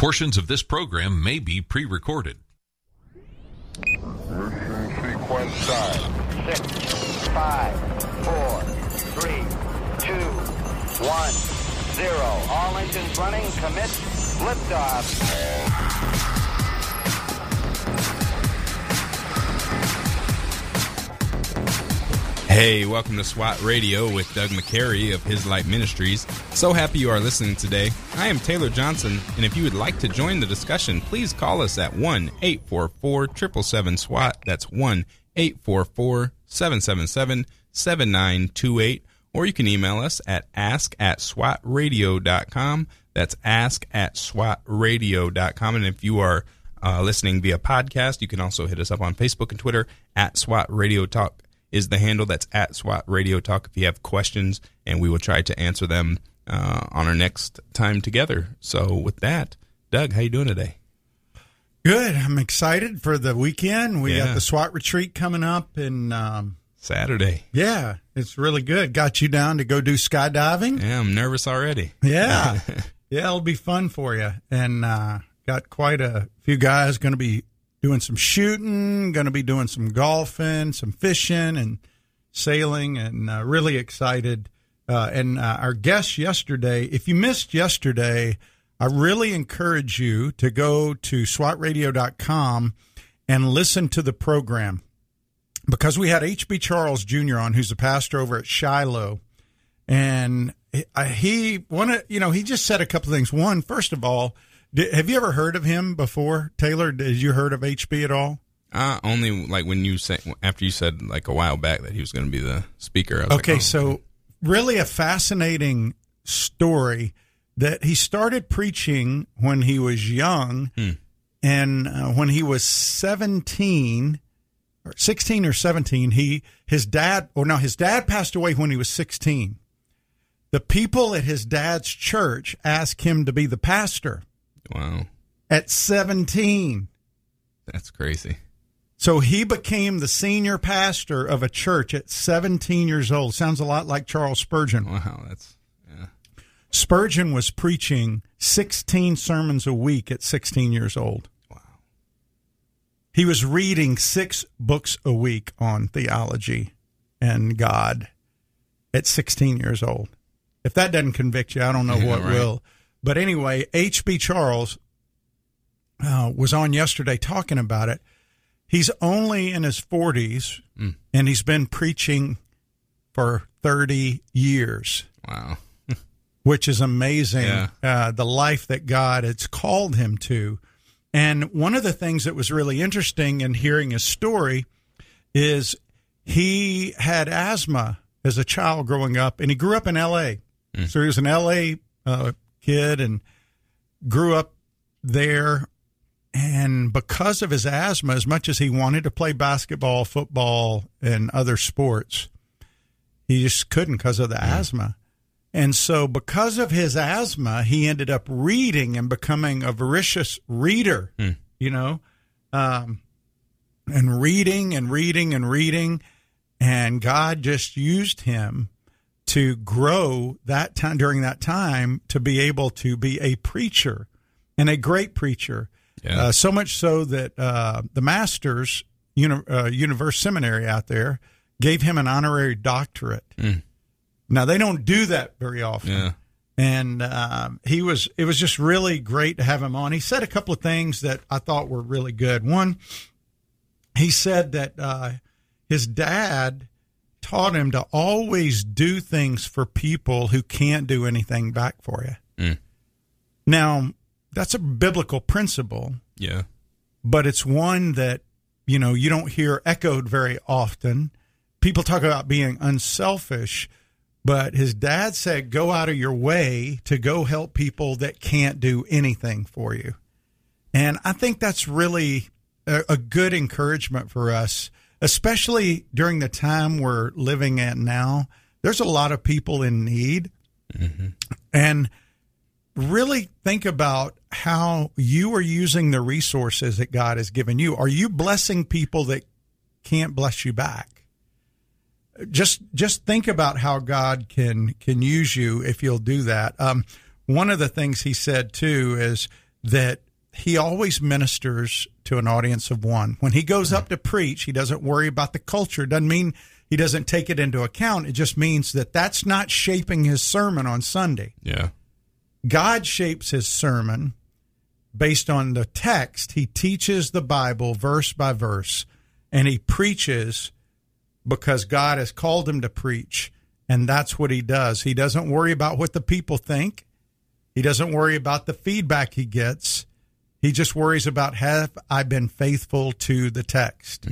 Portions of this program may be pre recorded. Mission sequence start. Six, five, four, three, two, one, zero. All engines running. Commit. Liftoff. Hey, welcome to SWAT Radio with Doug McCary of His Light Ministries. So happy you are listening today. I am Taylor Johnson, and if you would like to join the discussion, please call us at 1 844 777 SWAT. That's 1 844 777 7928. Or you can email us at ask at swatradio.com. That's ask at swatradio.com. And if you are uh, listening via podcast, you can also hit us up on Facebook and Twitter at SWAT Radio Talk is the handle. That's at SWAT Radio Talk. If you have questions, and we will try to answer them uh, on our next time together. So with that, Doug, how you doing today? Good. I'm excited for the weekend. We Yeah. got the SWAT retreat coming up, and um, Saturday. yeah, it's really good. Got you down to go do skydiving. Yeah, I'm nervous already. Yeah, yeah, it'll be fun for you. And uh, got quite a few guys going to be doing some shooting, going to be doing some golfing, some fishing, and sailing, and uh, really excited. Uh, and uh, our guest yesterday, if you missed yesterday, I really encourage you to go to swatradio.com and listen to the program because we had HB Charles Jr. on, who's a pastor over at Shiloh and he- I- he one you know he just said a couple of things. One, first of all, did, have you ever heard of him before, Taylor? Did you heard of HB at all? Uh, only like when you said after you said like a while back that he was going to be the speaker. Okay, like, oh, so really a fascinating story that he started preaching when he was young, and uh, when he was seventeen. Or 16 or 17 he his dad or no his dad passed away when he was 16 the people at his dad's church asked him to be the pastor wow, at 17 that's crazy. So he became the senior pastor of a church at 17 years old. Sounds a lot like Charles Spurgeon. Wow, that's yeah. Spurgeon was preaching 16 sermons a week at 16 years old. Wow. He was reading six books a week on theology and God at 16 years old. If that doesn't convict you, I don't know Yeah, what right. will. But anyway, H.B. Charles uh, was on yesterday talking about it. He's only in his 40s Mm. and he's been preaching for 30 years Wow. which is amazing. Yeah. Uh, the life that God has called him to. And one of the things that was really interesting in hearing his story is he had asthma as a child growing up, and he grew up in L.A. So he was an L.A. Uh, kid and grew up there. And because of his asthma, as much as he wanted to play basketball, football, and other sports, he just couldn't because of the asthma. And so, because of his asthma, he ended up reading and becoming a voracious reader, you know, um, and reading and reading and reading. And God just used him to grow that time during that time to be able to be a preacher and a great preacher. Yeah. Uh, so much so that uh, the Masters uni- uh, Universe Seminary out there gave him an honorary doctorate. Now they don't do that very often. Yeah. And um, he was. It was just really great to have him on. He said a couple of things that I thought were really good. One, he said that uh, his dad taught him to always do things for people who can't do anything back for you. Mm. Now, that's a biblical principle, Yeah. but it's one that you know you don't hear echoed very often. People talk about being unselfish, but his dad said, "Go out of your way to go help people that can't do anything for you." And I think that's really a, a good encouragement for us, especially during the time we're living at now. There's a lot of people in need, and really think about how you are using the resources that God has given you. Are you blessing people that can't bless you back? Just just think about how God can can use you if you'll do that. Um, one of the things he said too is that he always ministers to an audience of one. When he goes up to preach, he doesn't worry about the culture. Doesn't mean he doesn't take it into account. It just means that that's not shaping his sermon on Sunday. Yeah. God shapes his sermon based on the text. He teaches the Bible verse by verse, and he preaches because God has called him to preach, and that's what he does. He doesn't worry about what the people think, he doesn't worry about the feedback he gets. He just worries about have I been faithful to the text.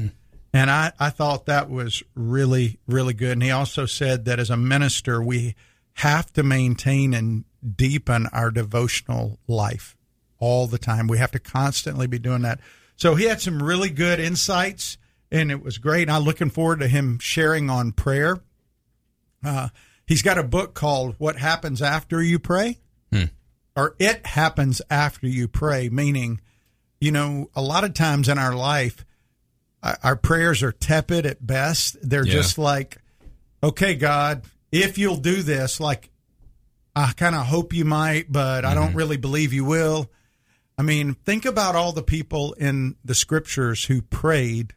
And I, I thought that was really, really good. And he also said that as a minister, we have to maintain and deepen our devotional life all the time. We have to constantly be doing that. So he had some really good insights, and it was great. I'm looking forward to him sharing on prayer. Uh, he's got a book called What Happens After You Pray, or It Happens After You Pray, meaning, you know, a lot of times in our life, our prayers are tepid at best. They're Yeah. just like, okay, God, if you'll do this, like, I kind of hope you might, but I don't mm-hmm. really believe you will. I mean, think about all the people in the scriptures who prayed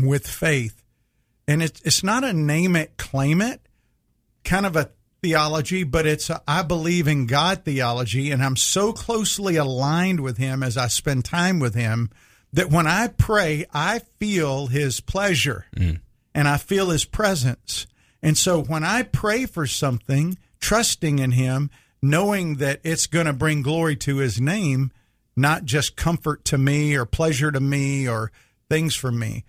with faith. And it's, it's not a name it, claim it kind of a theology, but it's a I believe in God theology. And I'm so closely aligned with Him as I spend time with Him that when I pray, I feel His pleasure mm. and I feel His presence. And so when I pray for something, trusting in Him, knowing that it's going to bring glory to His name, not just comfort to me or pleasure to me or things for me.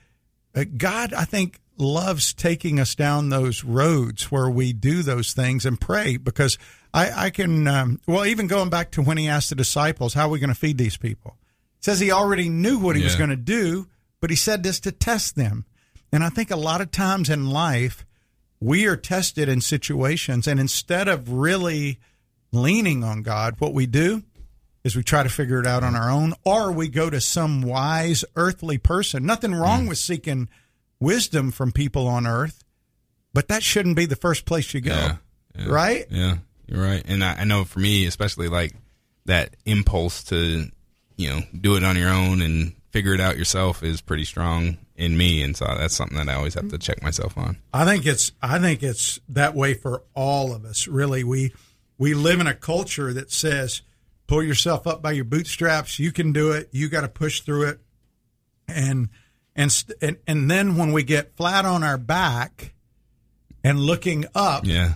God, I think, loves taking us down those roads where we do those things and pray because I, I can, um, well, even going back to when he asked the disciples, how are we going to feed these people? says he already knew what he was going to do, but he said this to test them. And I think a lot of times in life, we are tested in situations, and instead of really leaning on God, what we do is we try to figure it out on our own, or we go to some wise earthly person. Nothing wrong with seeking wisdom from people on earth, but that shouldn't be the first place you go, Yeah. Yeah. right? Yeah, you're right. And I, I know for me, especially like that impulse to, you know, do it on your own and figure it out yourself is pretty strong in me. And so that's something that I always have to check myself on. I think it's I think it's that way for all of us. Really, we we live in a culture that says pull yourself up by your bootstraps. You can do it. You got to push through it. And and st- and and then when we get flat on our back and looking up, Yeah.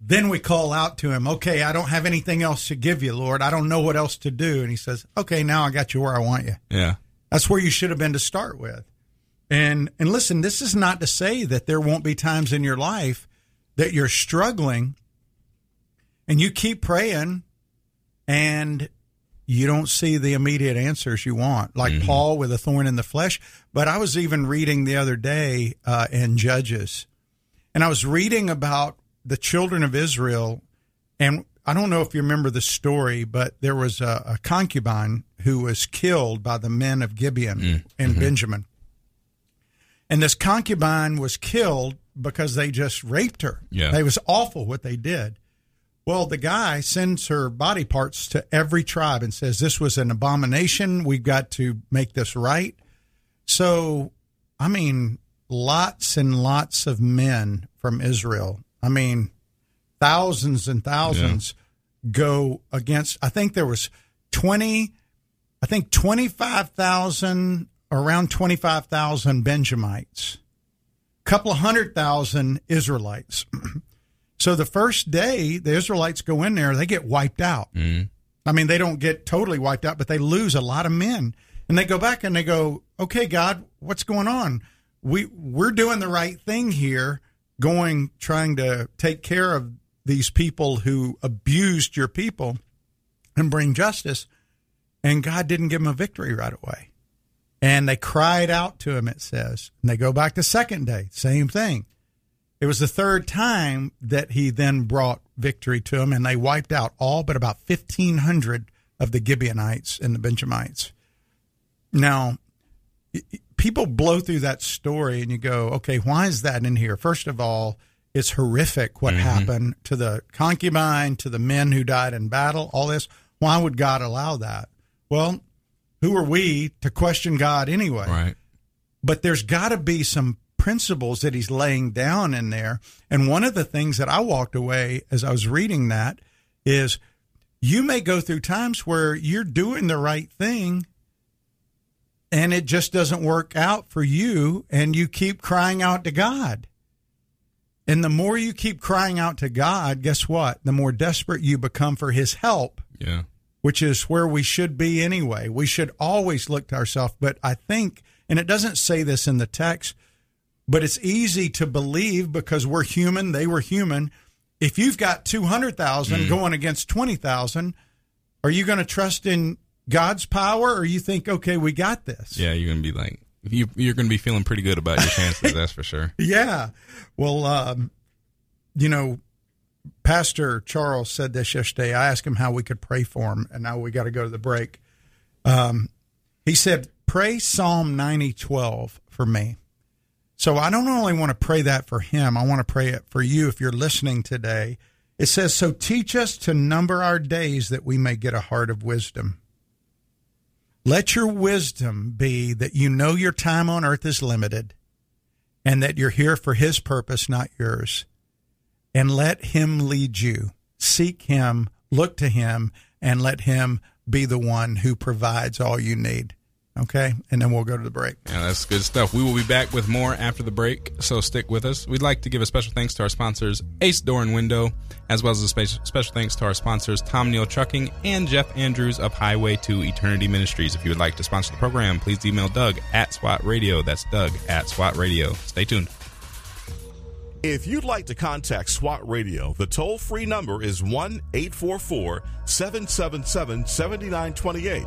then we call out to him, "Okay, I don't have anything else to give you, Lord. I don't know what else to do." And he says, "Okay, now I got you where I want you." Yeah. That's where you should have been to start with. And and listen, this is not to say that there won't be times in your life that you're struggling and you keep praying and you don't see the immediate answers you want, like mm-hmm. Paul with a thorn in the flesh. But I was even reading the other day uh, in Judges, and I was reading about the children of Israel. And I don't know if you remember the story, but there was a, a concubine who was killed by the men of Gibeon mm. and mm-hmm. Benjamin. And this concubine was killed because they just raped her. Yeah. It was awful what they did. Well, the guy sends her body parts to every tribe and says, This was an abomination. We've got to make this right. So, I mean, lots and lots of men from Israel, I mean, thousands and thousands go against, I think there was 20, I think 25,000, around 25,000 Benjamites, a couple of hundred thousand Israelites. So the first day the Israelites go in there, they get wiped out. Mm-hmm. I mean, they don't get totally wiped out, but they lose a lot of men. And they go back and they go, "Okay, God, what's going on? We we're doing the right thing here, going trying to take care of these people who abused your people and bring justice." And God didn't give them a victory right away. And they cried out to him, it says. And they go back the second day, same thing. It was the third time that he then brought victory to them, and they wiped out all but about 1,500 of the Gibeonites and the Benjamites. Now, people blow through that story, and you go, okay, why is that in here? First of all, it's horrific what mm-hmm. happened to the concubine, to the men who died in battle, all this. Why would God allow that? Well, who are we to question God anyway? Right. But there's got to be some principles that he's laying down in there. And one of the things that I walked away as I was reading that is you may go through times where you're doing the right thing and it just doesn't work out for you and you keep crying out to God. And the more you keep crying out to God, guess what? The more desperate you become for his help, Yeah. which is where we should be anyway. We should always look to ourselves. But I think, and it doesn't say this in the text, but it's easy to believe because we're human, they were human. If you've got 200,000 going against 20,000, are you going to trust in God's power or you think, okay, we got this? Yeah, you're gonna be like you you're gonna be feeling pretty good about your chances, that's for sure. Yeah. Well, um, you know, Pastor Charles said this yesterday. I asked him how we could pray for him, and now we got to go to the break. Um, he said, "Pray Psalm ninety twelve for me." So I don't only want to pray that for him. I want to pray it for you if you're listening today. It says, "So teach us to number our days that we may get a heart of wisdom." Let your wisdom be that you know your time on earth is limited and that you're here for his purpose, not yours. And let him lead you. Seek him, look to him, and let him be the one who provides all you need. Okay? And then we'll go to the break. Yeah, that's good stuff. We will be back with more after the break, so stick with us. We'd like to give a special thanks to our sponsors, Ace Door and Window, as well as a special, special thanks to our sponsors, Tom Neal Trucking and Jeff Andrews of Highway to Eternity Ministries. If you would like to sponsor the program, please email Doug at SWAT Radio. That's Doug at SWAT Radio. Stay tuned. If you'd like to contact SWAT Radio, the toll free number is 1 844 777 7928.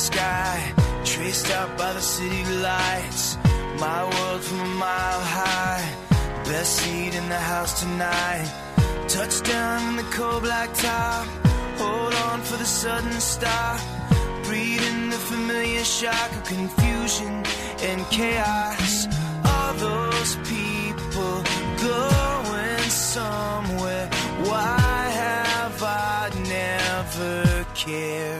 Sky, traced out by the city lights. My world from a mile high, best seat in the house tonight. Touchdown in the cold black top, hold on for the sudden stop. Breathing the familiar shock of confusion and chaos. All those people going somewhere. Why have I never cared?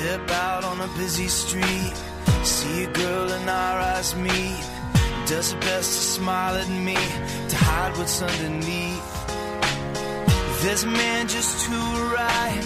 Step out on a busy street, see a girl and our eyes meet. Does her best to smile at me, to hide what's underneath. There's a man just to right,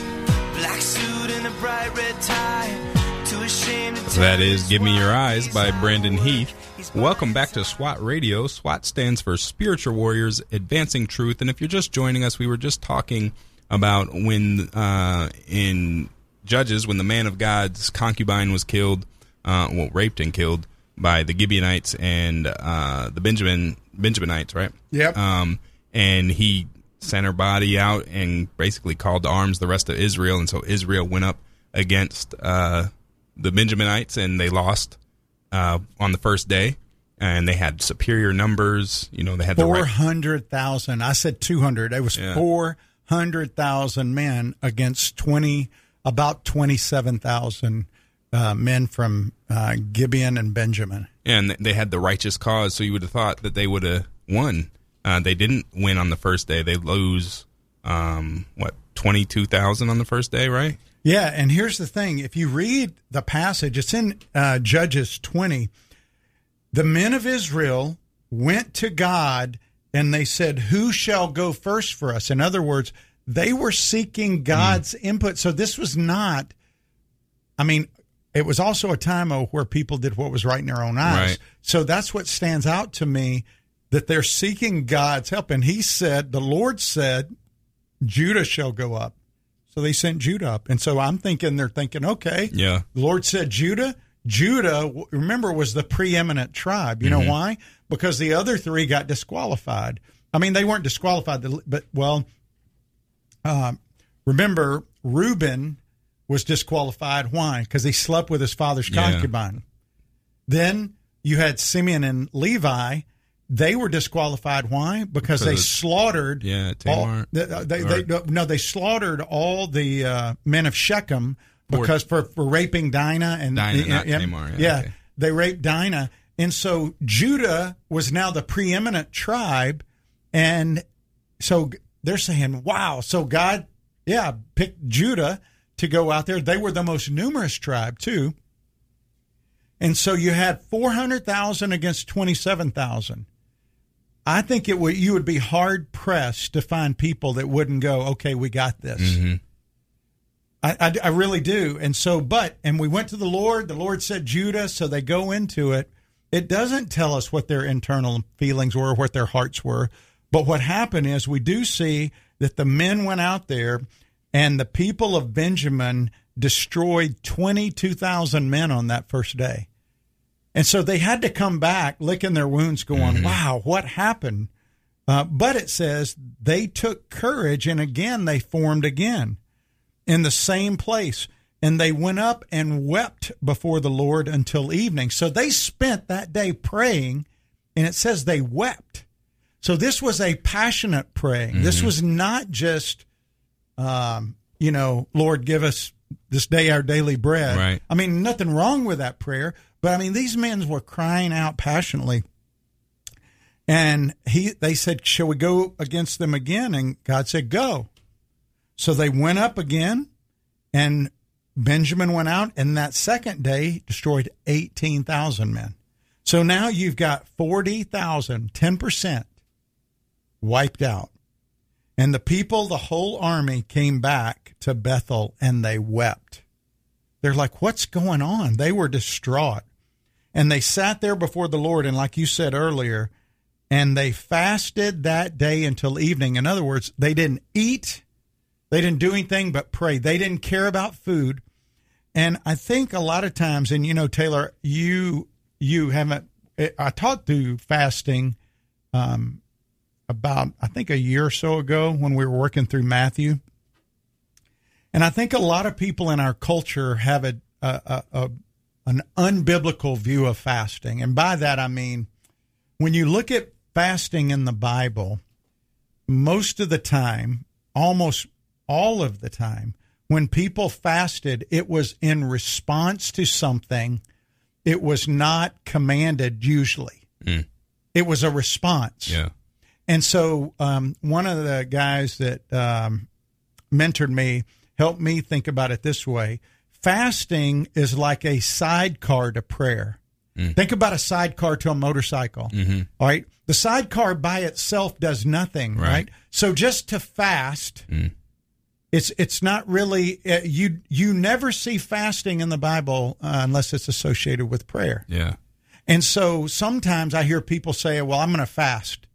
black suit and a bright red tie. Too ashamed to That is Give Me Your Eyes by Brandon. Heath. Welcome back to SWAT Radio. SWAT stands for Spiritual Warriors Advancing Truth. And if you're just joining us, we were just talking about when uh, in Judges, when the man of God's concubine was killed, uh, well, raped and killed, by the Gibeonites and uh, the Benjamin Benjaminites, right? Yep. Um, and he sent her body out and basically called to arms the rest of Israel, and so Israel went up against uh, the Benjaminites, and they lost uh, on the first day. And they had superior numbers. You know, they had the Four right, hundred thousand. I said two hundred. It was Yeah. four hundred thousand men against twenty, about twenty-seven thousand uh, men from uh, Gibeon and Benjamin. and they had the righteous cause. So you would have thought that they would have won. Uh, they didn't win on the first day. They lose um, what twenty two thousand on the first day, right? Yeah, and here's the thing: if you read the passage, it's in uh, Judges twenty. The men of Israel went to God and they said, "Who shall go first for us?" In other words, they were seeking God's mm. input. So this was not. I mean, it was also a time of where people did what was right in their own eyes. Right. So that's what stands out to me that they're seeking God's help. And He said, "The Lord said, Judah shall go up." So they sent Judah up. And so I'm thinking they're thinking, okay, Yeah. the Lord said Judah. Judah, remember, was the preeminent tribe. You know mm-hmm. why? Because the other three got disqualified. I mean, they weren't disqualified, but well, um, remember Reuben was disqualified. Why? Because he slept with his father's Yeah. concubine. Then you had Simeon and Levi. They were disqualified. Why? Because they slaughtered. Yeah, all, Tamar. they, they, they, no, they slaughtered all the uh, men of Shechem because for, for raping Dinah and Dinah, yeah, Tamar. Yeah, yeah, okay. they raped Dinah, and so Judah was now the preeminent tribe, and so they're saying, "Wow!" So God, yeah, picked Judah to go out there. They were the most numerous tribe too, and so you had four hundred thousand against twenty-seven thousand. I think it would you would be hard pressed to find people that wouldn't go, "Okay, we got this." Mm-hmm. I, I, I really do. And so, but, and we went to the Lord. The Lord said Judah, so they go into it. It doesn't tell us what their internal feelings were, what their hearts were. But what happened is we do see that the men went out there and the people of Benjamin destroyed 22,000 men on that first day. And so they had to come back licking their wounds, going, wow, what happened? Uh, but it says they took courage and again they formed again in the same place. And they went up and wept before the Lord until evening. So they spent that day praying, and it says they wept. So this was a passionate praying. This was not just, um, you know, Lord, give us this day our daily bread. Right. I mean, nothing wrong with that prayer, but I mean, these men were crying out passionately. And he, they said, "Shall we go against them again?" And God said, "Go." So they went up again, and Benjamin went out, and that second day destroyed 18,000 men. So now you've got 40,000, 10% wiped out. And the people, the whole army came back to Bethel and they wept. They're like, what's going on? They were distraught. And they sat there before the Lord, and like you said earlier, and they fasted that day until evening. In other words, they didn't eat, they didn't do anything but pray. They didn't care about food. And I think a lot of times, and you know, Taylor, you you haven't. I taught through fasting um, about I think a year or so ago when we were working through Matthew, and I think a lot of people in our culture have a, a, a, a an unbiblical view of fasting, and by that I mean when you look at fasting in the Bible, most of the time, almost all of the time, when people fasted, it was in response to something. It was not commanded usually. Mm. It was a response. Yeah. And so um, one of the guys that um, mentored me helped me think about it this way fasting is like a sidecar to prayer. Think about a sidecar to a motorcycle. All right. The sidecar by itself does nothing, right? Right. So just to fast, it's it's not really uh, you you never see fasting in the Bible uh, unless it's associated with prayer. Yeah. And so sometimes I hear people say, "Well, I'm going to fast."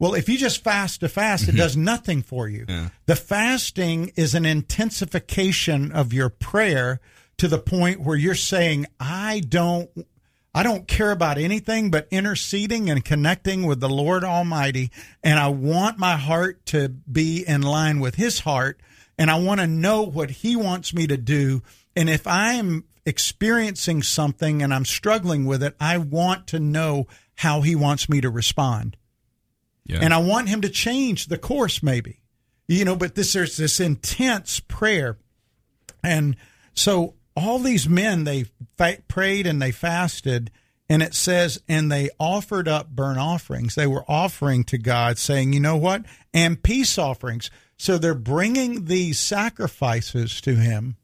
Well, if you just fast to fast, it mm-hmm. does nothing for you. The fasting is an intensification of your prayer to the point where you're saying, "I don't I don't care about anything but interceding and connecting with the Lord Almighty. And I want my heart to be in line with His heart. And I want to know what He wants me to do. And if I'm experiencing something and I'm struggling with it, I want to know how He wants me to respond. Yeah. And I want Him to change the course, maybe. You know, but this there's this intense prayer. And so all these men they fa- prayed and they fasted and it says and they offered up burnt offerings they were offering to god saying you know what and peace offerings so they're bringing these sacrifices to him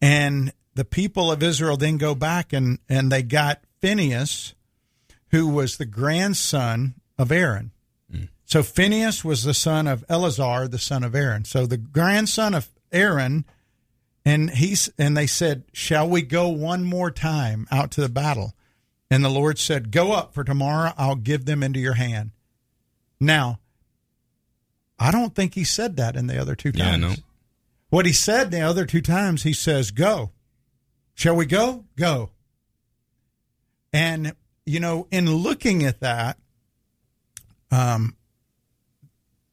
and the people of israel then go back and and they got phinehas who was the grandson of aaron so phinehas was the son of eleazar the son of aaron so the grandson of aaron and he's and they said, "Shall we go one more time out to the battle?" And the Lord said, "Go up for tomorrow I'll give them into your hand." Now, I don't think he said that in the other two Yeah, times. no. What he said the other two times, he says, "Go." Shall we go? Go. And you know, in looking at that, um,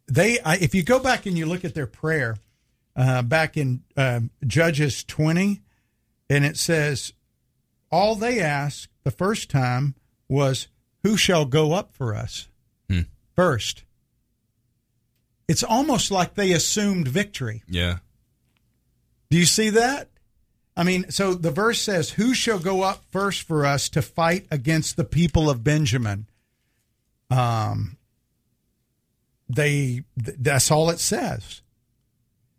they I, if you go back and you look at their prayer, uh, back in uh, Judges 20, and it says, all they asked the first time was, Who shall go up for us Hmm. first? It's almost like they assumed victory. Yeah. Do you see that? I mean, so the verse says, Who shall go up first for us to fight against the people of Benjamin? Um, they, th- that's all it says.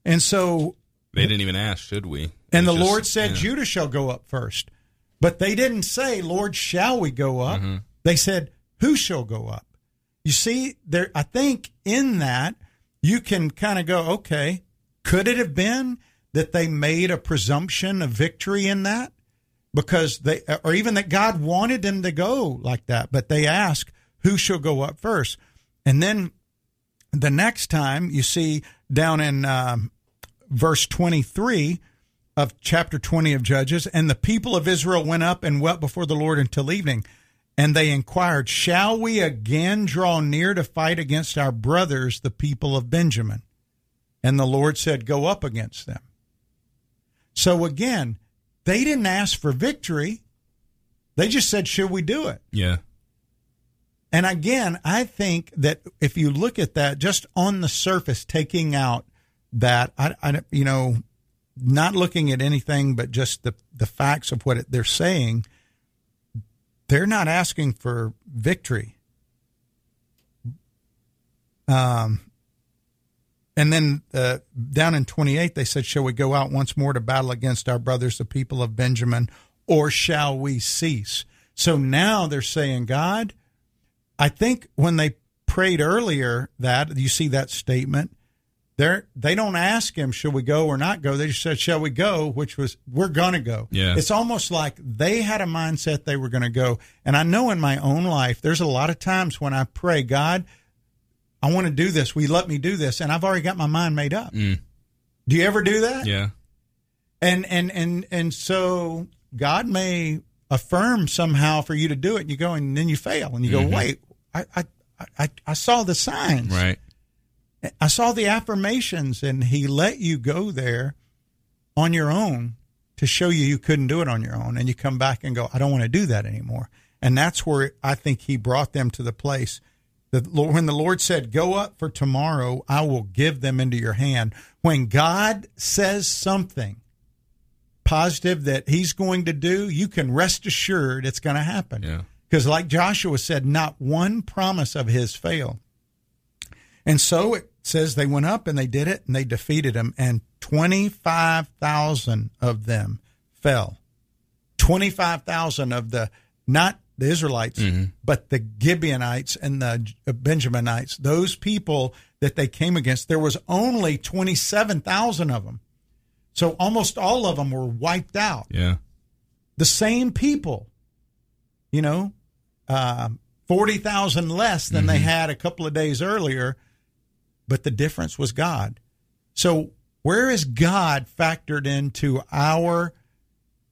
And so They didn't even ask, should we? And the just- Lord said, yeah. Judah shall go up first. But they didn't say, Lord, shall we go up? Mm-hmm. They said, Who shall go up? You see, there I think in that you can kind of go, okay, could it have been that they made a presumption of victory in that? Because they or even that God wanted them to go like that, but they ask, Who shall go up first? And then the next time you see down in um, verse 23 of chapter 20 of Judges, and the people of Israel went up and wept before the Lord until evening. And they inquired, Shall we again draw near to fight against our brothers, the people of Benjamin? And the Lord said, Go up against them. So again, they didn't ask for victory. They just said, Should we do it? Yeah. And again, I think that if you look at that just on the surface, taking out that, I, I you know, not looking at anything but just the, the facts of what they're saying, they're not asking for victory. Um, and then uh, down in 28, they said, Shall we go out once more to battle against our brothers, the people of Benjamin, or shall we cease? So now they're saying, God, I think when they prayed earlier that you see that statement, they they don't ask him, should we go or not go?" They just said, "Shall we go?" Which was, "We're going to go." Yeah. it's almost like they had a mindset they were going to go. And I know in my own life, there's a lot of times when I pray, God, I want to do this. We let me do this? And I've already got my mind made up. Mm. Do you ever do that? Yeah. and and and and so God may affirm somehow for you to do it. And you go and then you fail, and you go, wait, I I I, I saw the signs, Right. I saw the affirmations, and He let you go there on your own to show you you couldn't do it on your own, and you come back and go, I don't want to do that anymore. And that's where I think He brought them to the place. that Lord- When the Lord said, Go up for tomorrow, I will give them into your hand. When God says something, positive that he's going to do, you can rest assured it's going to happen. Yeah. Because, like Joshua said, not one promise of his failed. And so it says they went up and they did it and they defeated them, and 25,000 of them fell. 25,000 of the, not the Israelites, mm-hmm. but the Gibeonites and the uh, Benjaminites, those people that they came against, there was only 27,000 of them. So almost all of them were wiped out. Yeah. The same people, you know, uh, 40,000 less than they had a couple of days earlier, but the difference was God. So where is God factored into our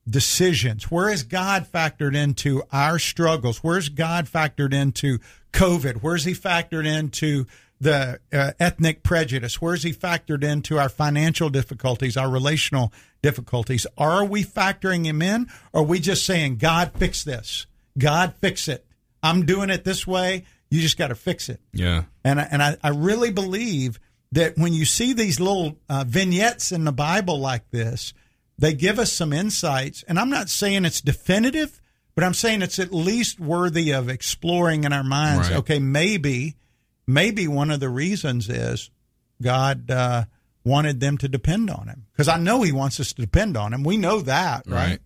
decisions? Where is God factored into our struggles? Where's God factored into COVID? Where's He factored into the uh, ethnic prejudice? Where's He factored into our financial difficulties, our relational difficulties? Are we factoring Him in? Or are we just saying, God, fix this? God, fix it. I'm doing it this way. You just got to fix it. Yeah. And I, and I, I really believe that when you see these little uh, vignettes in the Bible like this, they give us some insights. And I'm not saying it's definitive, but I'm saying it's at least worthy of exploring in our minds. Right. Okay, maybe, maybe one of the reasons is God uh, wanted them to depend on Him because I know He wants us to depend on Him. We know that, right? Right.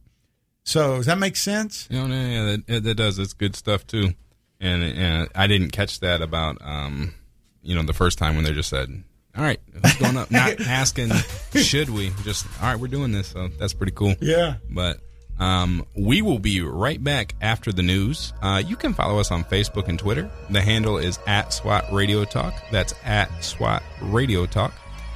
So does that make sense? Know, yeah, yeah, that, that does. It's good stuff too. And, and I didn't catch that about, um, you know, the first time when they just said, "All right, who's going up?" Not asking, "Should we?" Just, "All right, we're doing this." So that's pretty cool. Yeah. But um, we will be right back after the news. Uh, you can follow us on Facebook and Twitter. The handle is at SWAT Radio Talk. That's at SWAT Radio Talk.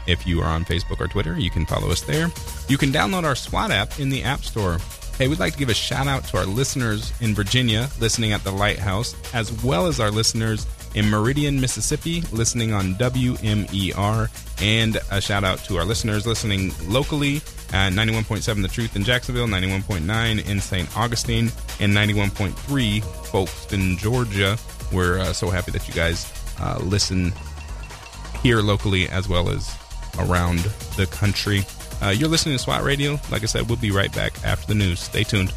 If you are on Facebook or Twitter, you can follow us there. You can download our SWAT app in the App Store. Hey, we'd like to give a shout out to our listeners in Virginia listening at the Lighthouse, as well as our listeners in Meridian, Mississippi, listening on WMER, and a shout out to our listeners listening locally at 91.7 The Truth in Jacksonville, 91.9 in St. Augustine, and 91.3 Folkston, Georgia. We're uh, so happy that you guys uh, listen here locally as well as around the country. Uh, you're listening to SWAT Radio. Like I said, we'll be right back after the news. Stay tuned.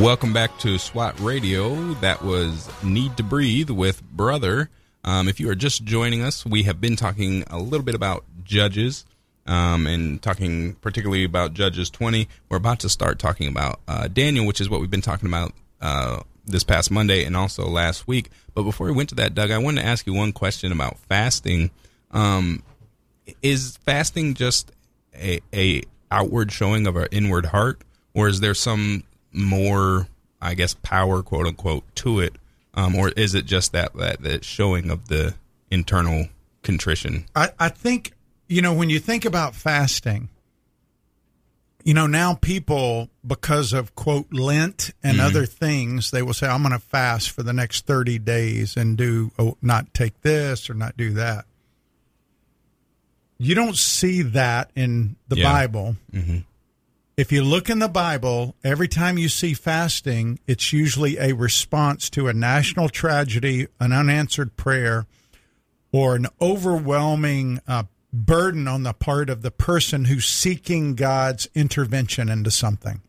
Welcome back to SWAT Radio. That was Need to Breathe with Brother. Um, if you are just joining us, we have been talking a little bit about judges um, and talking particularly about Judges 20. We're about to start talking about uh, Daniel, which is what we've been talking about uh, this past Monday and also last week. But before we went to that, Doug, I wanted to ask you one question about fasting. Um, is fasting just a, a outward showing of our inward heart, or is there some more, I guess, power, quote unquote, to it, um, or is it just that that that showing of the internal contrition? I, I think you know when you think about fasting you know now people because of quote lent and other things they will say i'm going to fast for the next 30 days and do oh, not take this or not do that you don't see that in the Yeah. bible if you look in the bible every time you see fasting it's usually a response to a national tragedy an unanswered prayer or an overwhelming uh, burden on the part of the person who's seeking God's intervention into something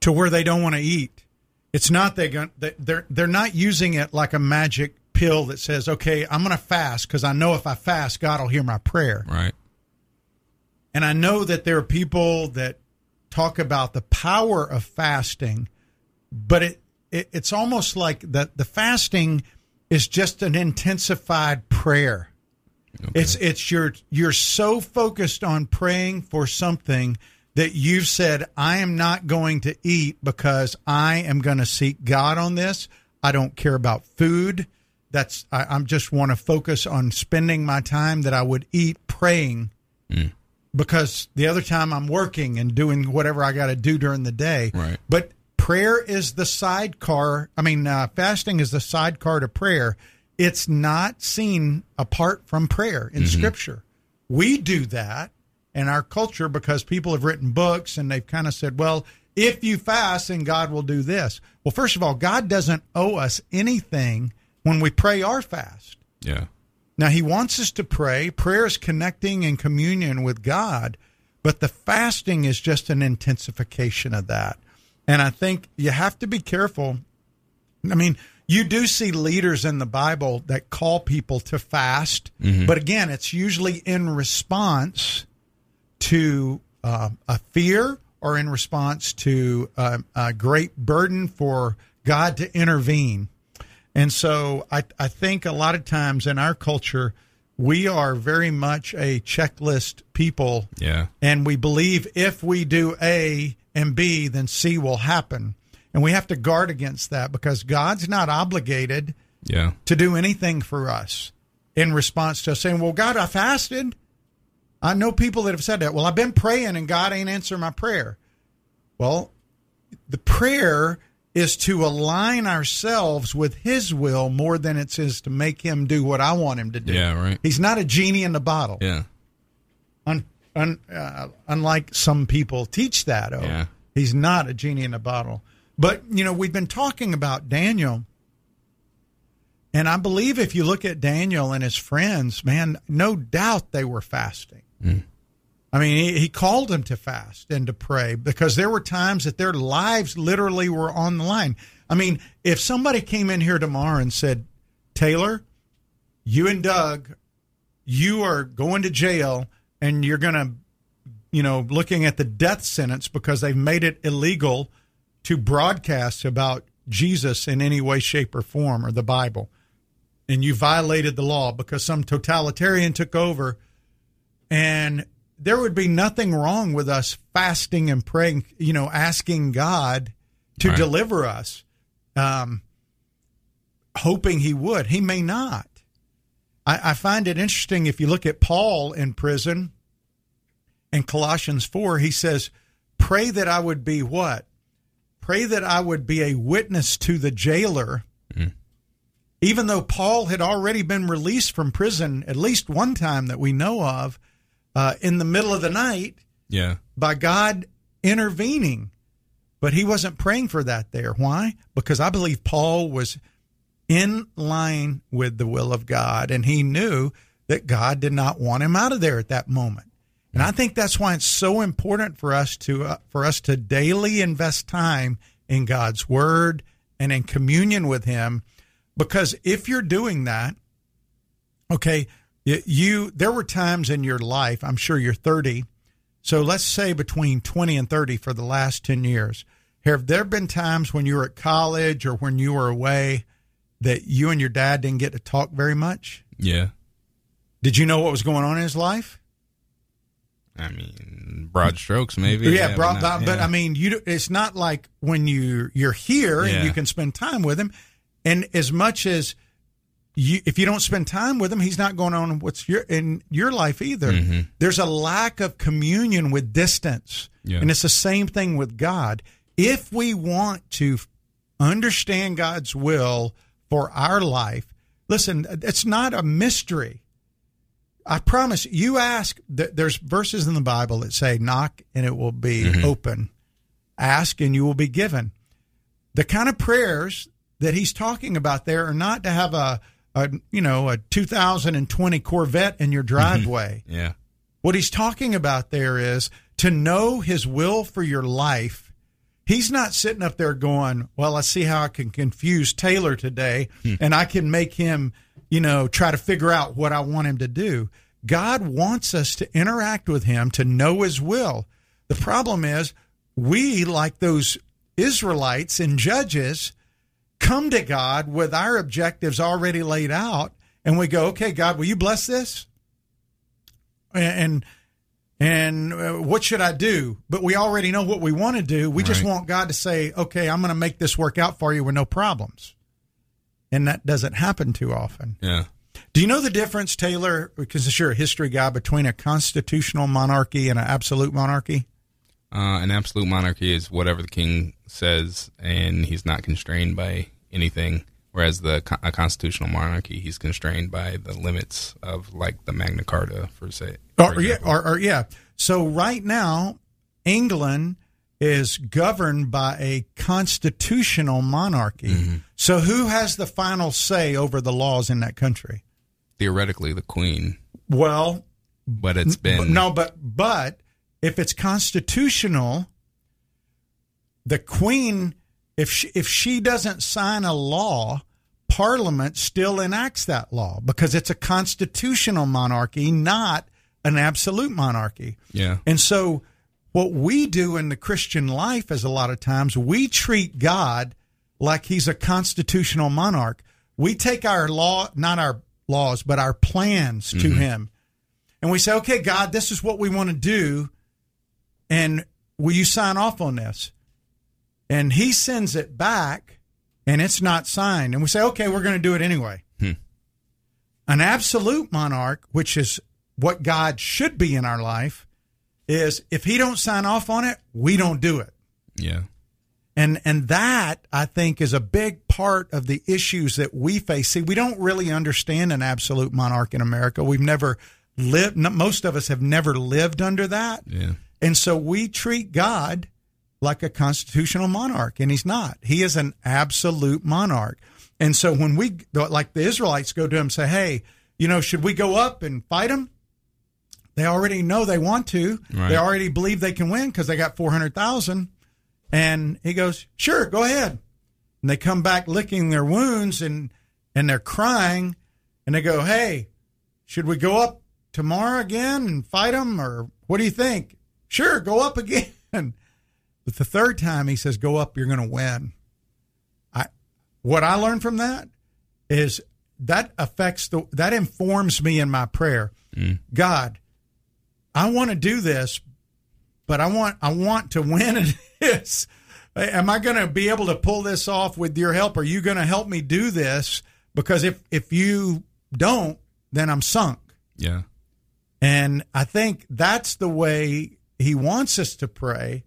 to where they don't want to eat. It's not they they- they're they're not using it like a magic pill that says, "Okay, I'm going to fast because I know if I fast, God will hear my prayer." Right. And I know that there are people that talk about the power of fasting, but it, it it's almost like the the fasting is just an intensified prayer. It's it's you're you're so focused on praying for something that you've said I am not going to eat because I am going to seek God on this. I don't care about food. That's I, I'm just want to focus on spending my time that I would eat praying mm. Because the other time I'm working and doing whatever I got to do during the day. Right. But prayer is the sidecar. I mean, uh, fasting is the sidecar to prayer. It's not seen apart from prayer in Scripture. We do that in our culture because people have written books and they've kind of said, well, if you fast, then God will do this. Well, first of all, God doesn't owe us anything when we pray our fast. Yeah. Now, he wants us to pray. Prayer is connecting and communion with God, but the fasting is just an intensification of that. And I think you have to be careful. I mean, you do see leaders in the Bible that call people to fast, but again, it's usually in response to uh, a fear or in response to uh, a great burden for God to intervene. And so I, I think a lot of times in our culture, we are very much a checklist people. Yeah. And we believe if we do A and B, then C will happen. And we have to guard against that because God's not obligated Yeah. to do anything for us in response to us saying, Well, God, I fasted. I know people that have said that. Well, I've been praying and God ain't answering my prayer. Well, the prayer is to align ourselves with His will more than it is to make Him do what I want Him to do. Yeah, right. He's not a genie in the bottle. Yeah. Un, un, uh, unlike some people teach that. Oh, Yeah. he's not a genie in a bottle. But you know, we've been talking about Daniel, and I believe if you look at Daniel and his friends, man, no doubt they were fasting. I mean, he, he called them to fast and to pray because there were times that their lives literally were on the line. I mean, if somebody came in here tomorrow and said, Taylor, you and Doug, you are going to jail and you're going to, you know, looking at the death sentence because they've made it illegal to broadcast about Jesus in any way, shape, or form or the Bible. And you violated the law because some totalitarian took over and there would be nothing wrong with us fasting and praying, you know, asking God to Right. deliver us, um, hoping He would. He may not. I, I find it interesting if you look at Paul in prison in Colossians 4, he says, Pray that I would be what? Pray that I would be a witness to the jailer. Even though Paul had already been released from prison at least one time that we know of, uh, in the middle of the night Yeah. by God intervening. But he wasn't praying for that there. Why? Because I believe Paul was in line with the will of God and he knew that God did not want him out of there at that moment. And I think that's why it's so important for us to uh, for us to daily invest time in God's word and in communion with him because if you're doing that, okay, you there were times in your life, I'm sure you're 30, so let's say between 20 and 30 for the last 10 years. Have there been times when you were at college or when you were away that you and your dad didn't get to talk very much? Yeah. Did you know what was going on in his life? I mean, broad strokes, maybe. yeah, bro, not- but, but yeah. I mean, you it's not like when you you're here Yeah. and you can spend time with him, and as much as you, if you don't spend time with him, he's not going on what's your in your life either. Mm-hmm. There's a lack of communion with distance, Yeah. and it's the same thing with God. If we want to understand God's will for our life, listen, it's not a mystery. I promise you ask th- there's verses in the Bible that say knock and it will be open. Ask and you will be given. The kind of prayers that he's talking about there are not to have a, a you know, a 2020 Corvette in your mm-hmm. driveway. yeah. What he's talking about there is to know his will for your life. He's not sitting up there going, Well, let's see how I can confuse Taylor today hmm. and I can make him, you know, try to figure out what I want him to do. God wants us to interact with him, to know his will. The problem is, we, like those Israelites and judges, come to God with our objectives already laid out, and we go, "Okay, God, will you bless this?" And and uh, what should I do? But we already know what we want to do. We just want God to say, "Okay, I'm going to make this work out for you with no problems." And that doesn't happen too often. Yeah. Do you know the difference, Taylor? Because you're a history guy between a constitutional monarchy and an absolute monarchy. Uh, an absolute monarchy is whatever the king says, and he's not constrained by anything. Whereas the a constitutional monarchy, he's constrained by the limits of like the Magna Carta, for say. for Or, yeah, or, or yeah. So right now, England is governed by a constitutional monarchy. Mm-hmm. So who has the final say over the laws in that country? theoretically the queen, Well, but it's been no, but but if it's constitutional, the queen, if she, if she doesn't sign a law, Parliament still enacts that law because it's a constitutional monarchy, not an absolute monarchy. Yeah. And so, what we do in the Christian life is a lot of times we treat God like he's a constitutional monarch. We take our law, not our laws, but our plans to mm-hmm. him. And we say, okay, God, this is what we want to do. And will you sign off on this? And he sends it back and it's not signed. And we say, okay, we're going to do it anyway. Hmm. An absolute monarch, which is what God should be in our life, is if he don't sign off on it, we don't do it. Yeah. And and that I think is a big part of the issues that we face. See, we don't really understand an absolute monarch in America. We've never lived. Most of us have never lived under that, Yeah. and so we treat God like a constitutional monarch, and He's not. He is an absolute monarch. And so when we like the Israelites go to Him and say, "Hey, you know, should we go up and fight Him?" They already know they want to. Right. They already believe they can win because they got four hundred thousand. And he goes, "Sure, go ahead." And they come back licking their wounds and and they're crying, and they go, "Hey, should we go up tomorrow again and fight them, or what do you think?" Sure, go up again. But the third time he says, "Go up, you're going to win." I what I learned from that is that affects the that informs me in my prayer. Mm. God, I want to do this, but I want I want to win in this. Am I going to be able to pull this off with your help? Are you going to help me do this? Because if if you don't, then I'm sunk. Yeah. And I think that's the way he wants us to pray.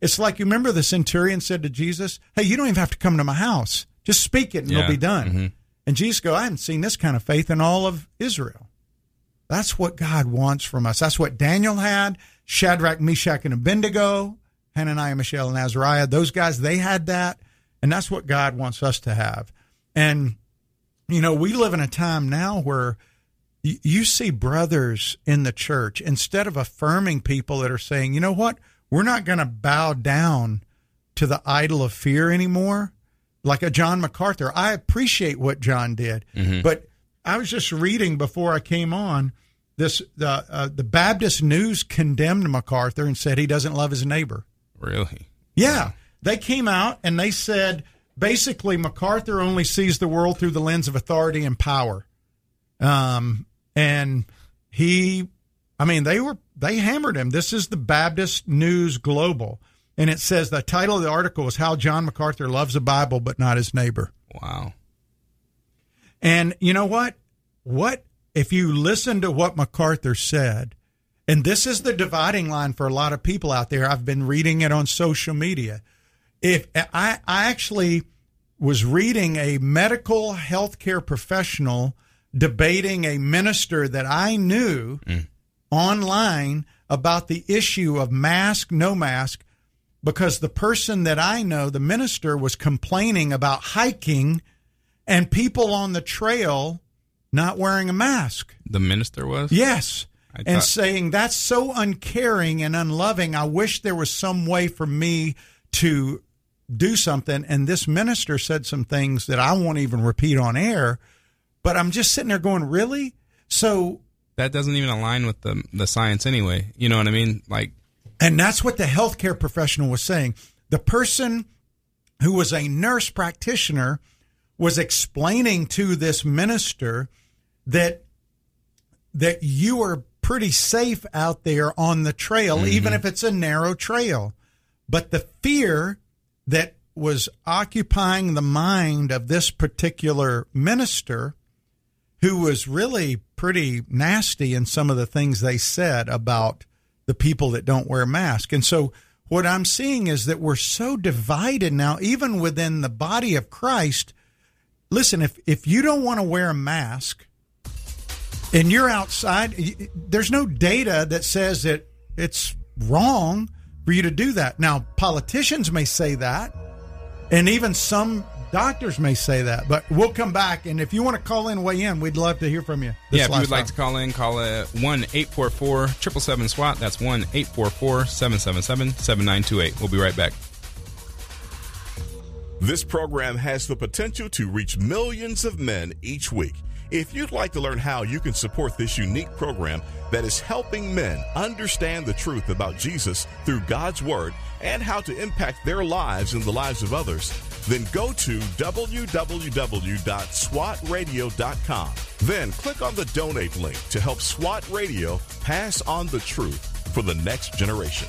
It's like you remember the centurion said to Jesus, "Hey, you don't even have to come to my house. Just speak it and Yeah. it'll be done." Mhm. And Jesus go, "I haven't seen this kind of faith in all of Israel." That's what God wants from us. That's what Daniel had. Shadrach, Meshach, and Abednego, Hananiah, Mishael, and Azariah. Those guys, they had that. And that's what God wants us to have. And, you know, we live in a time now where you see brothers in the church, instead of affirming people that are saying, you know what, we're not going to bow down to the idol of fear anymore, like a John MacArthur. I appreciate what John did, but I was just reading before I came on this the uh, the Baptist News condemned MacArthur and said he doesn't love his neighbor. Really? Yeah. They came out and they said basically MacArthur only sees the world through the lens of authority and power. Um, and he, I mean, they were, they hammered him. This is the Baptist News Global. And it says the title of the article is How John MacArthur Loves the Bible But Not His Neighbor. Wow. And you know what? What if you listen to what MacArthur said? And this is the dividing line for a lot of people out there. I've been reading it on social media. If I, I actually was reading a medical healthcare professional debating a minister that I knew mm. Online about the issue of mask, no mask, because the person that I know, the minister, was complaining about hiking and people on the trail not wearing a mask. The minister was? Yes. I and thought- saying that's so uncaring and unloving. I wish there was some way for me to do something. And this minister said some things that I won't even repeat on air, but I'm just sitting there going, really? So, That doesn't even align with the the science anyway. You know what I mean? Like and that's what the healthcare professional was saying. The person who was a nurse practitioner was explaining to this minister that that you are pretty safe out there on the trail, mm-hmm. even if it's a narrow trail. But the fear that was occupying the mind of this particular minister, who was really pretty nasty in some of the things they said about the people that don't wear masks. And so what I'm seeing is that we're so divided now, even within the body of Christ. Listen, if, if you don't want to wear a mask, and you're outside, there's no data that says that it's wrong for you to do that. Now, politicians may say that, and even some doctors may say that, but we'll come back. And if you want to call in, weigh in, we'd love to hear from you. yeah, if you last would like to call in, call it 1 844 777 SWAT. That's 1 844 777 7928. We'll be right back. This program has the potential to reach millions of men each week. If you'd like to learn how you can support this unique program that is helping men understand the truth about Jesus through God's Word and how to impact their lives and the lives of others, then go to www.swatradio.com. Then click on the donate link to help SWAT Radio pass on the truth for the next generation.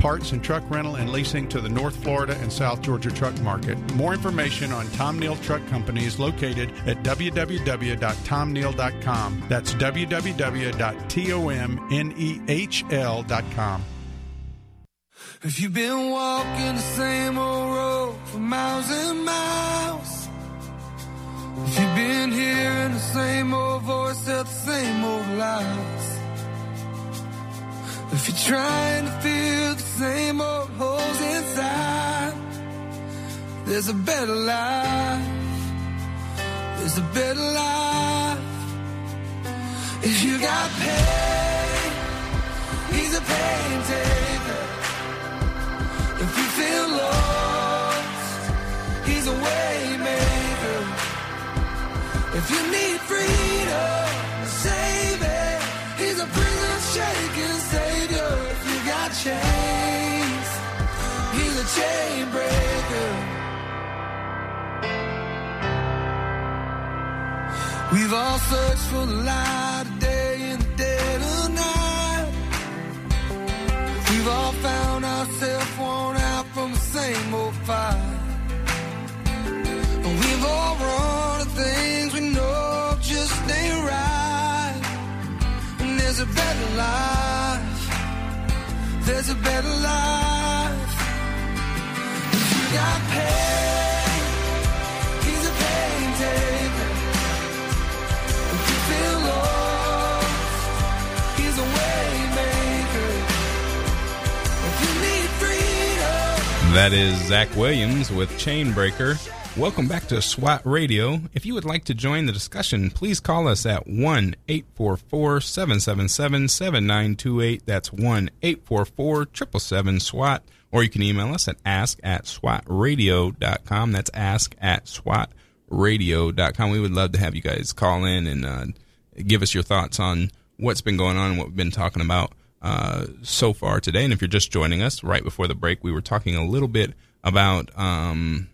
parts and truck rental and leasing to the North Florida and South Georgia truck market. More information on Tom Nehl Truck Company is located at www.tomnehl.com. That's www.tomnehl.com. If you've been walking the same old road for miles and miles, if you've been hearing the same old voice tell the same old lies, if you're trying to fill the same old holes inside, there's a better life. There's a better life. If you got pain, he's a pain taker. If you feel lost, he's a way maker. If you need freedom, chains, he's a chain breaker. We've all searched for the light of day in the dead of night. We've all found ourselves worn out from the same old fight. And we've all run to things we know just ain't right. And there's a better life. There's a better life. If you got pain, he's a pain taker. If you feel lost, he's a way maker. If you need freedom, That is Zach Williams with Chainbreaker. Welcome back to SWAT Radio. If you would like to join the discussion, please call us at 1 844 777 7928. That's 1 844 777 SWAT. Or you can email us at ask at swatradio.com. That's ask at swatradio.com. We would love to have you guys call in and uh, give us your thoughts on what's been going on and what we've been talking about uh, so far today. And if you're just joining us, right before the break, we were talking a little bit about um,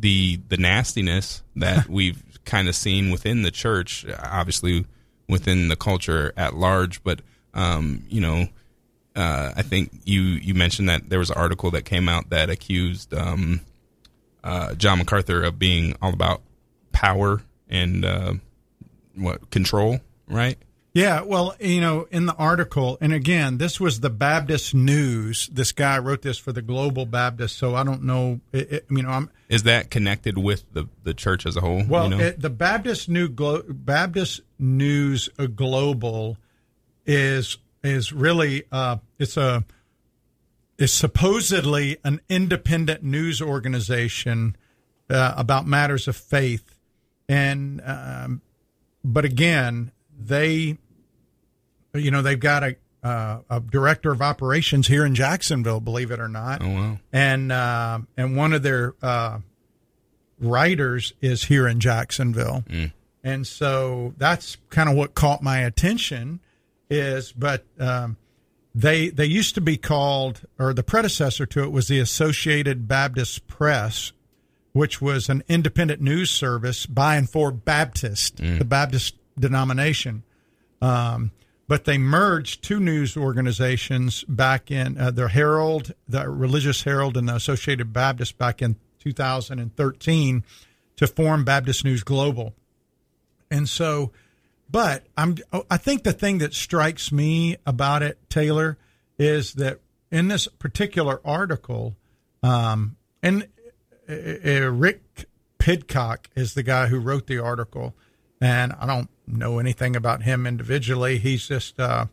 the the nastiness that we've kind of seen within the church, obviously within the culture at large. But um, you know, uh, I think you you mentioned that there was an article that came out that accused um, uh, John MacArthur of being all about power and uh, what control, right? Yeah, well, you know, in the article, and again, this was the Baptist News. This guy wrote this for the Global Baptist, so I don't know. It, it, you know, I'm Is that connected with the the church as a whole? well. you know? it, the Baptist New Glo- Baptist News Global is is really uh, it's a is supposedly an independent news organization uh, about matters of faith, and um, but again, they you know they've got a uh, a director of operations here in Jacksonville, believe it or not, oh wow. and uh, and one of their uh, writers is here in Jacksonville, and so that's kind of what caught my attention. Is but um, they they used to be called, or the predecessor to it was the Associated Baptist Press, which was an independent news service by and for Baptist, the Baptist denomination. Um, but they merged two news organizations back in uh, the Herald, the Religious Herald, and the Associated Baptist back in 2013 to form Baptist News Global. And so, but I'm I think the thing that strikes me about it, Taylor, is that in this particular article, um, and uh, uh, Rick Pidcock is the guy who wrote the article, and I don't know anything about him individually. He's just, uh,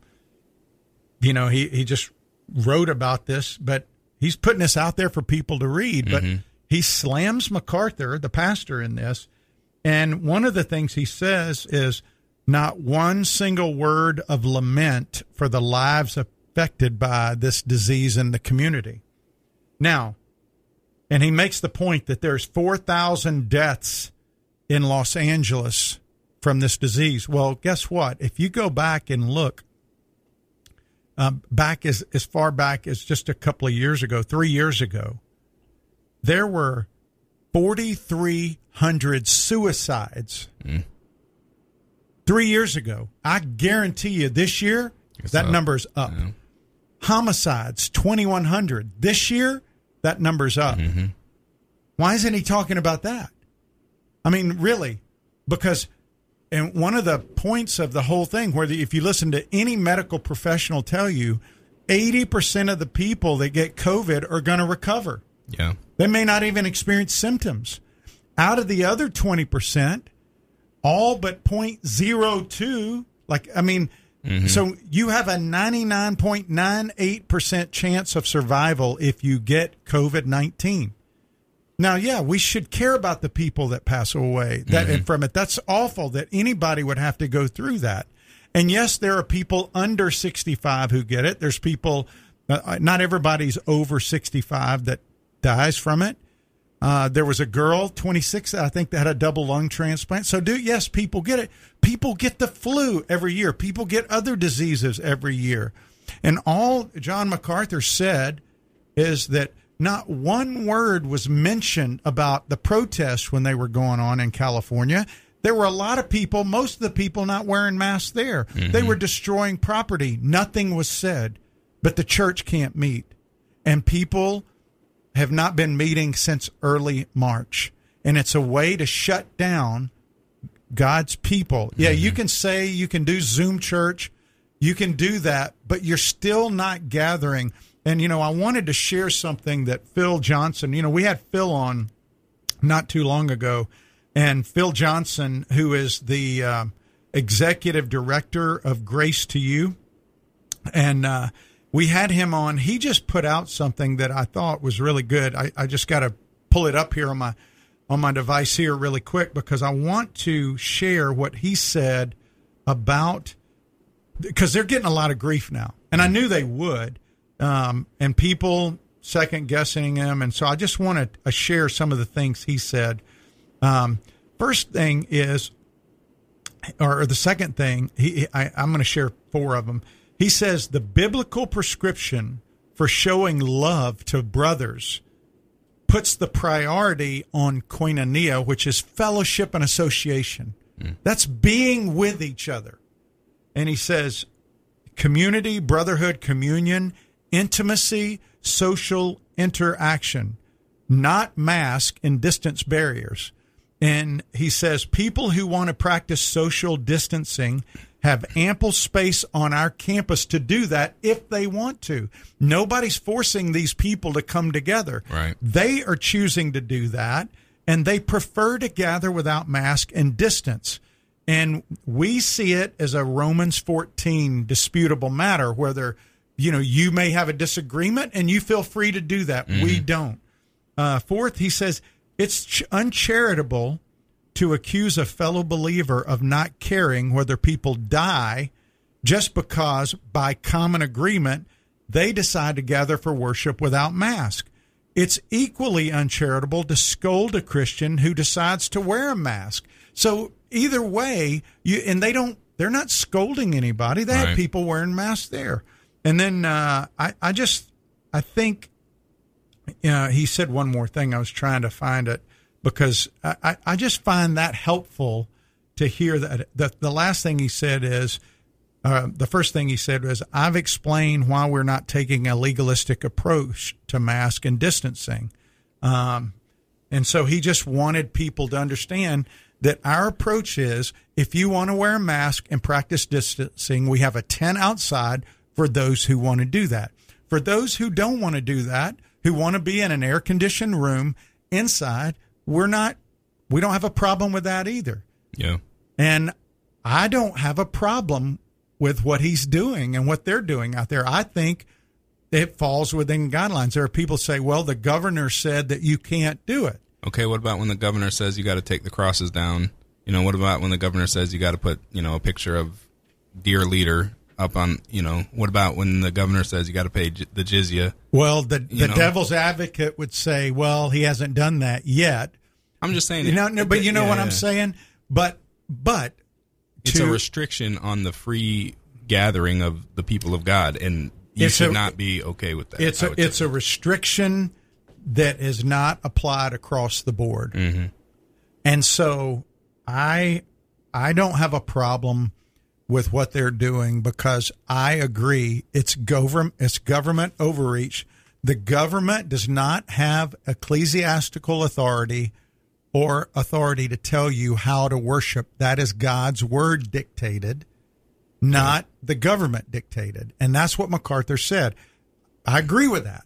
you know, he, he just wrote about this, but he's putting this out there for people to read. But he slams MacArthur, the pastor, in this. And one of the things he says is not one single word of lament for the lives affected by this disease in the community. Now, and he makes the point that there's 4,000 deaths in Los Angeles from this disease. Well, guess what? If you go back and look, um, back as, as far back as just a couple of years ago, three years ago, there were 4,300 suicides. Three years ago. I guarantee you this year, It's that up. number's up. Yeah. Homicides, 2,100. This year, that number's up. Mm-hmm. Why isn't he talking about that? I mean, really, because and one of the points of the whole thing, where the, if you listen to any medical professional tell you, eighty percent of the people that get COVID are going to recover. Yeah. They may not even experience symptoms. Out of the other twenty percent, all but 0.02, like I mean, mm-hmm. so you have a ninety nine point nine eight percent chance of survival if you get COVID nineteen. Now, yeah, we should care about the people that pass away that and from it. That's awful that anybody would have to go through that. And yes, there are people under 65 who get it. There's people, uh, not everybody's over 65 that dies from it. Uh, there was a girl, 26, I think, that had a double lung transplant. So, do yes, people get it. People get the flu every year. People get other diseases every year. And all John MacArthur said is that not one word was mentioned about the protests when they were going on in California. There were a lot of people, most of the people not wearing masks there. They were mm-hmm. destroying property. Nothing was said, but the church can't meet. And people have not been meeting since early March. And it's a way to shut down God's people. Yeah, mm-hmm. you can say you can do Zoom church, you can do that, but you're still not gathering. And, you know, I wanted to share something that Phil Johnson, you know, we had Phil on not too long ago, and Phil Johnson, who is the uh, executive director of Grace to You, and uh, we had him on. He just put out something that I thought was really good. I, I just got to pull it up here on my on my device here really quick because I want to share what he said about because they're getting a lot of grief now, and I knew they would, um, and people second guessing him, and so I just want to uh, share some of the things he said. Um, first thing is, or the second thing, he, I, I'm going to share four of them. He says the biblical prescription for showing love to brothers puts the priority on koinonia, which is fellowship and association. That's being with each other. And he says community, brotherhood, communion, intimacy, social interaction, not mask and distance barriers. And he says people who want to practice social distancing have ample space on our campus to do that if they want to. Nobody's forcing these people to come together. Right. They are choosing to do that, and they prefer to gather without mask and distance. And we see it as a Romans 14 disputable matter, whether you know you may have a disagreement and you feel free to do that. We don't. Uh, fourth, he says it's ch- uncharitable to accuse a fellow believer of not caring whether people die just because, by common agreement, they decide to gather for worship without mask. It's equally uncharitable to scold a Christian who decides to wear a mask. So either way, you and they don't they're not scolding anybody. They have people wearing masks there. And then uh, I I just I think uh, he said one more thing. I was trying to find it because I, I, I just find that helpful to hear that. The, the last thing he said is uh, the first thing he said was, I've explained why we're not taking a legalistic approach to mask and distancing. Um, and so he just wanted people to understand that our approach is if you want to wear a mask and practice distancing, we have a tent outside for those who want to do that. For those who don't want to do that, who want to be in an air conditioned room inside, we're not, we don't have a problem with that either. Yeah. And I don't have a problem with what he's doing and what they're doing out there. I think it falls within guidelines. There are people say, well, the governor said that you can't do it. Okay, what about when the governor says you got to take the crosses down? You know, what about when the governor says you got to put, you know, a picture of dear leader up on, you know, what about when the governor says you got to pay j- the jizya? Well, the, the know? devil's advocate would say, well, he hasn't done that yet. I'm just saying. You know, no, but you know Yeah, what. I'm saying? But, but It's to- a restriction on the free gathering of the people of God, and you should a- not be okay with that. it's a it's say. a restriction that is not applied across the board Mm-hmm. and so i i don't have a problem with what they're doing because i agree it's government it's government overreach the government does not have ecclesiastical authority or authority to tell you how to worship that is god's word dictated not the government dictated and that's what macarthur said I agree with that.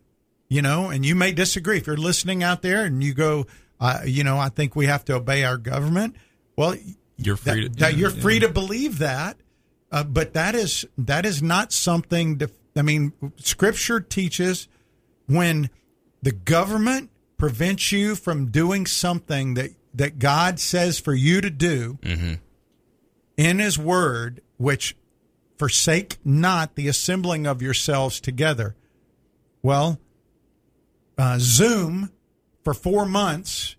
You know, and you may disagree if you're listening out there and you go, uh, you know, I think we have to obey our government. Well, You're that, free to. that yeah, you're yeah. free to believe that, uh, but that is that is not something. To, I mean, Scripture teaches when the government prevents you from doing something that that God says for you to do Mm-hmm. in His Word, which forsake not the assembling of yourselves together. Well, uh, Zoom for four months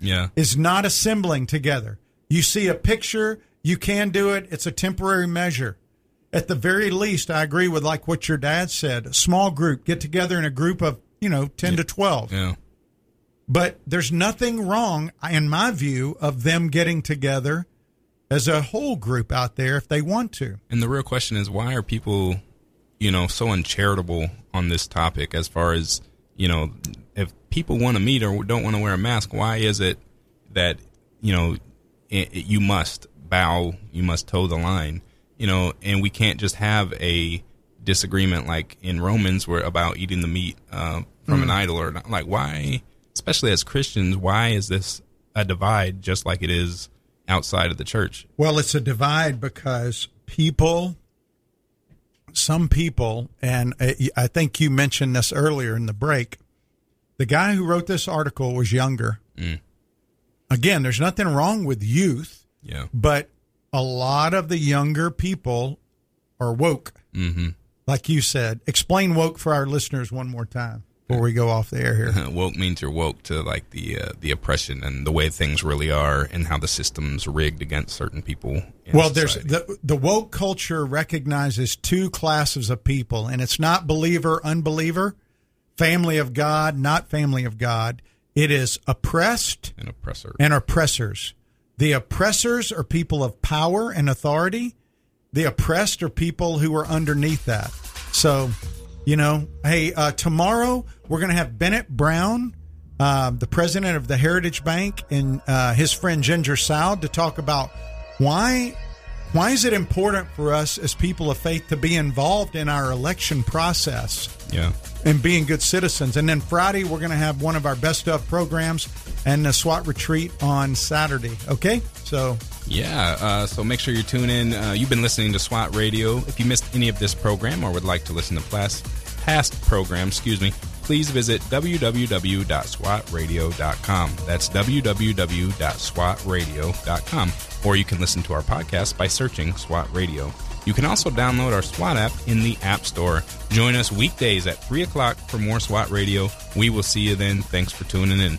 Yeah. is not assembling together. You see a picture, you can do it. It's a temporary measure. At the very least, I agree with like what your dad said. A small group, get together in a group of, you know, 10 to 12. Yeah. But there's nothing wrong, in my view, of them getting together as a whole group out there if they want to. And the real question is why are people, you know, so uncharitable on this topic as far as, you know, if people want to meet or don't want to wear a mask, why is it that, you know, it, it- you must bow, you must toe the line, you know, and we can't just have a disagreement like in Romans where about eating the meat uh, from an idol or not. Like why, especially as Christians, why is this a divide just like it is outside of the church? Well, it's a divide because people, some people, and I- I think you mentioned this earlier in the break. The guy who wrote this article was younger. Again, there's nothing wrong with youth, Yeah. but a lot of the younger people are woke. Mm-hmm. Like you said, explain woke for our listeners one more time before we go off the air here. woke means you're woke to like the uh, the oppression and the way things really are and how the system's rigged against certain people. Well, there's the the woke culture recognizes two classes of people, and it's not believer, unbeliever, family of God, not family of God. It is oppressed an oppressor. and oppressors. The oppressors are people of power and authority. The oppressed are people who are underneath that. So, you know, hey, uh, tomorrow we're going to have Bennett Brown, uh, the president of the Heritage Bank, and uh, his friend Ginger Soud to talk about why why is it important for us as people of faith to be involved in our election process yeah. and being good citizens. And then Friday, we're going to have one of our best of programs and a SWAT retreat on Saturday. Okay? So, Yeah, uh, so make sure you tune in. Uh, you've been listening to SWAT Radio. If you missed any of this program or would like to listen to past, past programs, excuse me, please visit www.swatradio.com. That's www.swatradio.com. Or you can listen to our podcast by searching SWAT Radio. You can also download our SWAT app in the App Store. Join us weekdays at 3 o'clock for more SWAT Radio. We will see you then. Thanks for tuning in.